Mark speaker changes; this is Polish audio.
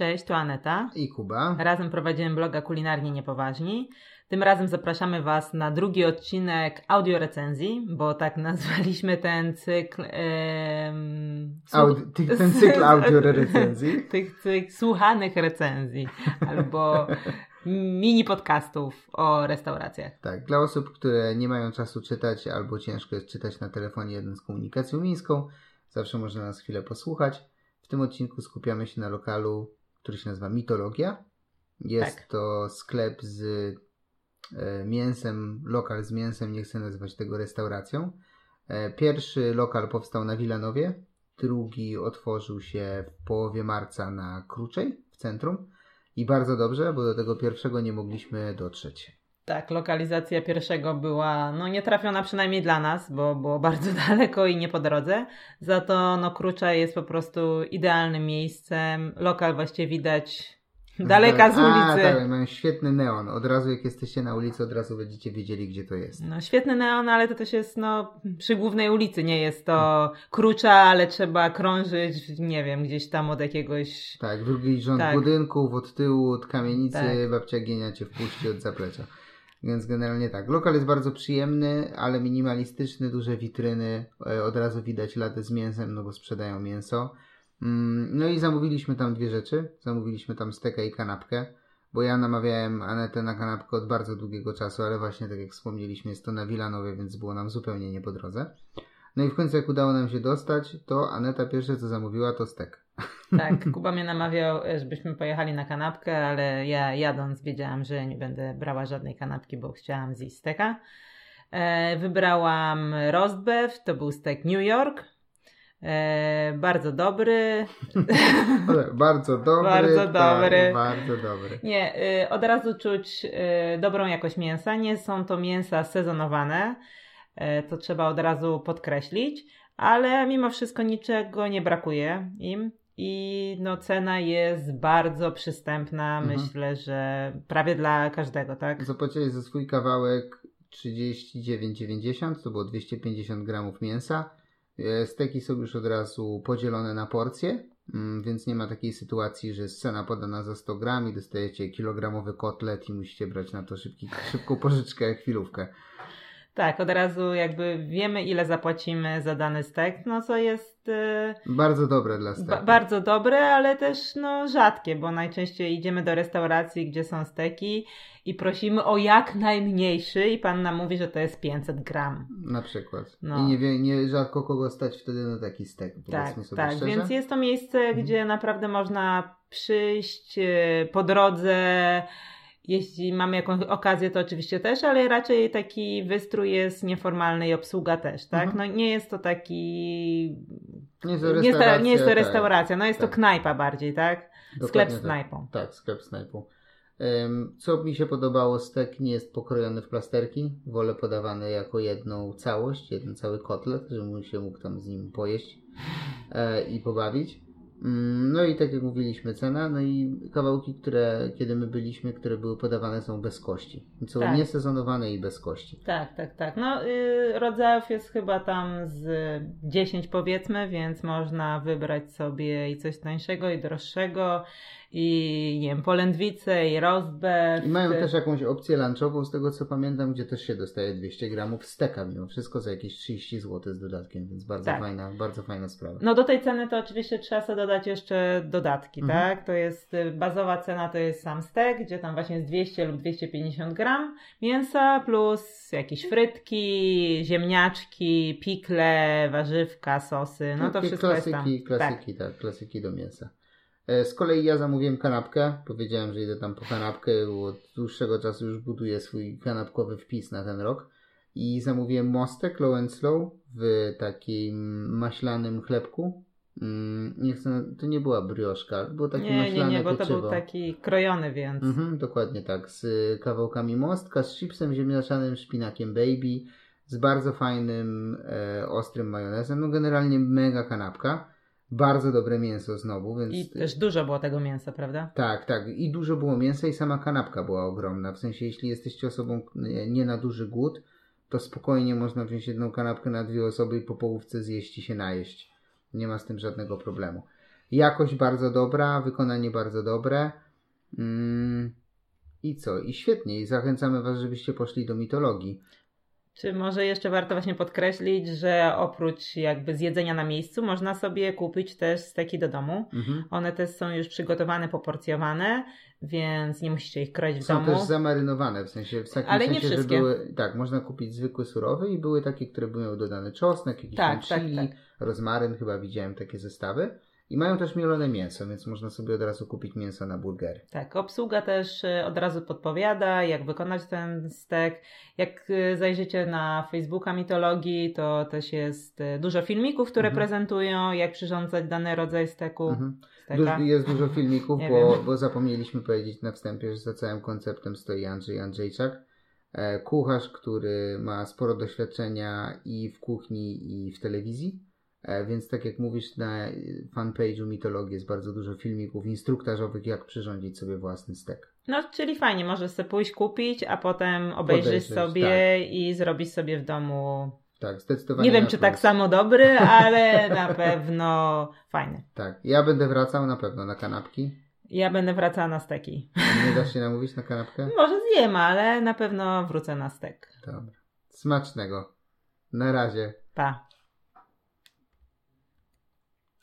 Speaker 1: Cześć, tu Aneta.
Speaker 2: I Kuba.
Speaker 1: Razem prowadzimy bloga Kulinarnie Niepoważni. Tym razem zapraszamy Was na drugi odcinek audiorecenzji, bo tak nazwaliśmy ten cykl. Em,
Speaker 2: Audi- ty- ten cykl audiorecenzji.
Speaker 1: tych cykl słuchanych recenzji albo mini podcastów o restauracjach.
Speaker 2: Tak, dla osób, które nie mają czasu czytać albo ciężko jest czytać na telefonie jeden z komunikacją miejską, zawsze można nas chwilę posłuchać. W tym odcinku skupiamy się na lokalu, który się nazywa Mitologia. Jest
Speaker 1: Tak.
Speaker 2: to sklep z e, mięsem, lokal z mięsem, nie chcę nazywać tego restauracją. E, Pierwszy lokal powstał na Wilanowie, drugi otworzył się w połowie marca na Kruczej w centrum. I bardzo dobrze, bo do tego pierwszego nie mogliśmy dotrzeć.
Speaker 1: Tak, lokalizacja pierwszego była no nietrafiona przynajmniej dla nas, bo było bardzo daleko i nie po drodze. Za to no Krucza jest po prostu idealnym miejscem. Lokal właściwie widać daleka z
Speaker 2: A,
Speaker 1: ulicy.
Speaker 2: tak, mają świetny neon. Od razu jak jesteście na ulicy, od razu będziecie wiedzieli, gdzie to jest.
Speaker 1: No świetny neon, ale to też jest no przy głównej ulicy, nie jest to Krucza, ale trzeba krążyć, nie wiem, gdzieś tam od jakiegoś...
Speaker 2: Tak, drugi rząd
Speaker 1: Tak.
Speaker 2: budynków, od tyłu, od kamienicy,
Speaker 1: Tak.
Speaker 2: babcia Gienia cię wpuści od zaplecza. Więc generalnie tak. Lokal jest bardzo przyjemny, ale minimalistyczny, duże witryny. E, Od razu widać ladę z mięsem, no bo sprzedają mięso. Mm, No i zamówiliśmy tam dwie rzeczy. Zamówiliśmy tam steka i kanapkę, bo ja namawiałem Anetę na kanapkę od bardzo długiego czasu, ale właśnie tak jak wspomnieliśmy, jest to na Wilanowie, więc było nam zupełnie nie po drodze. No i w końcu jak udało nam się dostać, to Aneta pierwsze co zamówiła to stek.
Speaker 1: Tak, Kuba mnie namawiał, e, żebyśmy pojechali na kanapkę, ale ja jadąc wiedziałam, że nie będę brała żadnej kanapki, bo chciałam zjeść steka. E, wybrałam roast beef, to był stek New York. E, bardzo dobry.
Speaker 2: Bardzo dobry.
Speaker 1: Bardzo
Speaker 2: tak,
Speaker 1: dobry.
Speaker 2: bardzo dobry.
Speaker 1: Nie, y, od razu czuć y, dobrą jakość mięsa. Nie są to mięsa sezonowane, y, to trzeba od razu podkreślić, ale mimo wszystko niczego nie brakuje im. I no, cena jest bardzo przystępna.
Speaker 2: Mhm.
Speaker 1: Myślę, że prawie dla każdego, tak?
Speaker 2: Zapłaciłeś za swój kawałek 39,90, to było 250 gramów mięsa. E, Steki są już od razu podzielone na porcje, mm, więc nie ma takiej sytuacji, że jest cena podana za 100 gram i dostajecie kilogramowy kotlet i musicie brać na to szybki, szybką pożyczkę, chwilówkę.
Speaker 1: Tak, od razu jakby wiemy, ile zapłacimy za dany stek, no co jest. y,
Speaker 2: Bardzo dobre dla steku.
Speaker 1: Ba- bardzo dobre, ale też no, rzadkie, bo najczęściej idziemy do restauracji, gdzie są steki i prosimy o jak najmniejszy i pan nam mówi, że to jest 500 gram.
Speaker 2: Na przykład.
Speaker 1: No.
Speaker 2: I nie, wie, nie rzadko kogo stać wtedy na taki stek,
Speaker 1: Tak, tak,
Speaker 2: szczerze.
Speaker 1: więc jest to miejsce,
Speaker 2: Mhm.
Speaker 1: gdzie naprawdę można przyjść e, po drodze. Jeśli mamy jakąś okazję, to oczywiście też, ale raczej taki wystrój jest nieformalny i obsługa też, tak?
Speaker 2: Mhm.
Speaker 1: No nie jest to taki...
Speaker 2: Nie jest to
Speaker 1: to, nie jest to
Speaker 2: restauracja, tak.
Speaker 1: restauracja, no jest
Speaker 2: tak.
Speaker 1: to knajpa bardziej, tak? Sklep
Speaker 2: Dokładnie
Speaker 1: z
Speaker 2: tak.
Speaker 1: knajpą.
Speaker 2: Tak, sklep snajpą. Ym, Co mi się podobało, stek nie jest pokrojony w plasterki. Wolę podawany jako jedną całość, jeden cały kotlet, żebym się mógł tam z nim pojeść e, i pobawić. Ym, No i tak jak mówiliśmy, cena, no i kawałki, które kiedy my byliśmy, które były podawane są bez kości. Są
Speaker 1: Tak.
Speaker 2: niesezonowane i bez kości.
Speaker 1: Tak, tak, tak. No, y, rodzajów jest chyba tam z 10 powiedzmy, więc można wybrać sobie i coś tańszego, i droższego, i nie wiem, polędwicę, i rozbę.
Speaker 2: I mają też jakąś opcję lunchową, z tego co pamiętam, gdzie też się dostaje 200 gramów steka mimo wszystko za jakieś 30 zł z dodatkiem, więc bardzo
Speaker 1: Tak.
Speaker 2: fajna, bardzo fajna sprawa.
Speaker 1: No do tej ceny to oczywiście trzeba sobie dodać jeszcze dodatki,
Speaker 2: Mhm.
Speaker 1: tak? To jest y, bazowa cena to jest sam stek, gdzie tam właśnie jest 200 lub 250 gram mięsa plus jakieś frytki, ziemniaczki, pikle, warzywka, sosy, no to
Speaker 2: Takie
Speaker 1: wszystko jest tam.
Speaker 2: klasyki, klasyki, tak. klasyki do mięsa. E, Z kolei ja zamówiłem kanapkę. Powiedziałem, że idę tam po kanapkę, bo od dłuższego czasu już buduję swój kanapkowy wpis na ten rok. I zamówiłem mostek low and slow w takim maślanym chlebku. Mm, Nie chcę, to nie była brioszka, było takie
Speaker 1: Nie, nie,
Speaker 2: maślane
Speaker 1: nie, bo to był taki krojony, więc.
Speaker 2: Mhm, dokładnie tak. Z kawałkami mostka, z chipsem ziemniaczanym, szpinakiem baby, z bardzo fajnym, e, ostrym majonezem. No generalnie mega kanapka. Bardzo dobre mięso znowu, więc...
Speaker 1: I też dużo było tego mięsa, prawda?
Speaker 2: Tak, tak. I dużo było mięsa i sama kanapka była ogromna. W sensie, jeśli jesteście osobą nie, na duży głód, to spokojnie można wziąć jedną kanapkę na dwie osoby i po połówce zjeść i się najeść. Nie ma z tym żadnego problemu. Jakość bardzo dobra, wykonanie bardzo dobre. Mm, I co? I świetnie. I zachęcamy Was, żebyście poszli do mitologii.
Speaker 1: Czy może jeszcze warto właśnie podkreślić, że oprócz jakby zjedzenia na miejscu, można sobie kupić też steki do domu.
Speaker 2: Mhm.
Speaker 1: One też są już przygotowane, poporcjowane, więc nie musicie ich kroić w
Speaker 2: Są
Speaker 1: domu.
Speaker 2: też zamarynowane, w sensie, w takim
Speaker 1: Ale nie
Speaker 2: sensie, że
Speaker 1: wszystkie.
Speaker 2: były, tak, można kupić zwykły surowy i były takie, które miały dodany czosnek, jakiś
Speaker 1: Tak,
Speaker 2: tam
Speaker 1: tak,
Speaker 2: chili,
Speaker 1: tak.
Speaker 2: rozmaryn, chyba widziałem takie zestawy. I mają też mielone mięso, więc można sobie od razu kupić mięso na burgery.
Speaker 1: Tak, obsługa też y, od razu podpowiada, jak wykonać ten stek. Jak y, zajrzycie na Facebooka mitologii, to też jest y, dużo filmików, które
Speaker 2: Mhm.
Speaker 1: prezentują, jak przyrządzać dany rodzaj steku.
Speaker 2: Mhm. Du- jest dużo filmików, bo, bo zapomnieliśmy powiedzieć na wstępie, że za całym konceptem stoi Andrzej Andrzejczak. E, kucharz, który ma sporo doświadczenia i w kuchni, i w telewizji. E, więc tak jak mówisz, na fanpage'u mitologii jest bardzo dużo filmików instruktażowych, jak przyrządzić sobie własny stek.
Speaker 1: No, czyli fajnie, możesz sobie pójść kupić, a potem obejrzysz sobie i zrobić sobie w domu.
Speaker 2: Tak, zdecydowanie.
Speaker 1: Nie wiem, czy
Speaker 2: plus.
Speaker 1: tak samo dobry, ale na pewno fajny.
Speaker 2: Tak, ja będę wracał na pewno na kanapki.
Speaker 1: Ja będę wracała na steki.
Speaker 2: Nie dasz się namówić na kanapkę?
Speaker 1: Może zjem, ale na pewno wrócę na stek.
Speaker 2: Dobra. Smacznego. Na razie.
Speaker 1: Pa.